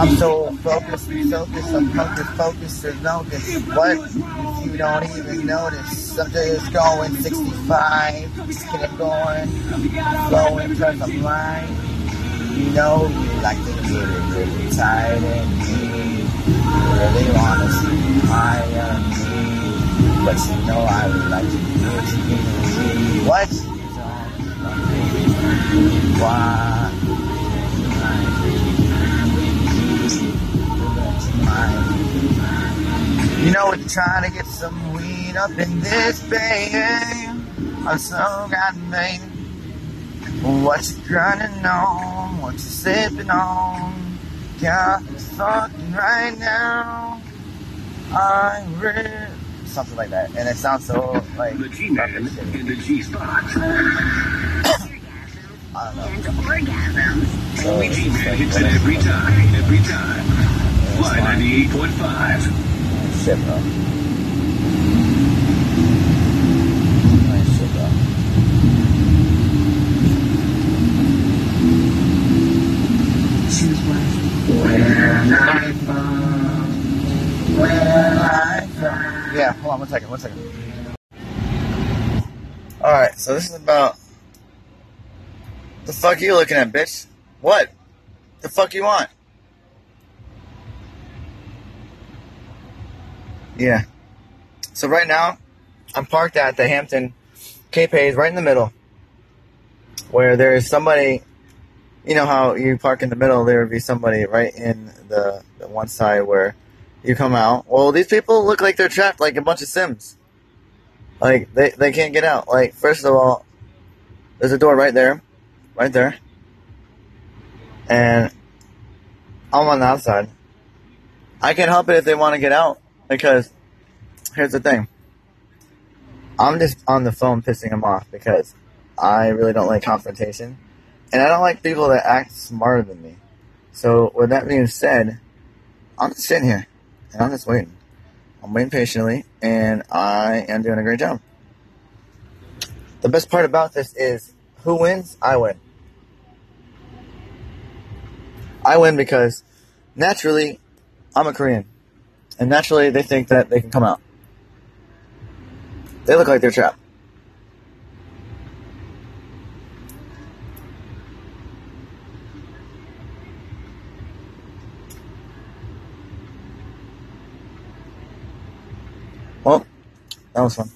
I'm so focused, focused, I'm focused, focused, no this. What you don't even notice? Something is going 65, just keep going, flowing cause I'm lying. You know you like to get it really tight and me. You really wanna see higher me. But you know I would like to get you in me. What? Why? You know we're trying to get some weed up in this bay. I'm so goddamn made. What you grinding on? What you sipping on? Got me fucking right now. I really something like that, and it sounds so like The G-Man in the G-Spot. I don't know. Orgasms. So Only it's G-Man hits it every time, every time. Fly fine. 98.5. Shit, bro. Nice shit, bro. Choose one. Yeah, hold on one second, one second. Alright, so this is about the fuck you looking at, bitch? What? The fuck you want? Yeah. So right now, I'm parked at the Hampton Cape Hayes right in the middle. Where there is somebody you know how you park in the middle, there would be somebody right in the, the one side where you come out. Well, these people look like they're trapped like a bunch of Sims. Like, they, they can't get out. Like, first of all, there's a door right there. Right there. And I'm on the outside. I can't help it if they want to get out because here's the thing. I'm just on the phone pissing him off because I really don't like confrontation. And I don't like people that act smarter than me. So, with that being said, I'm just sitting here and I'm just waiting. I'm waiting patiently and I am doing a great job. The best part about this is who wins? I win. I win because naturally I'm a Korean. And naturally they think that they can come out. They look like they're trapped. Well, that was fun.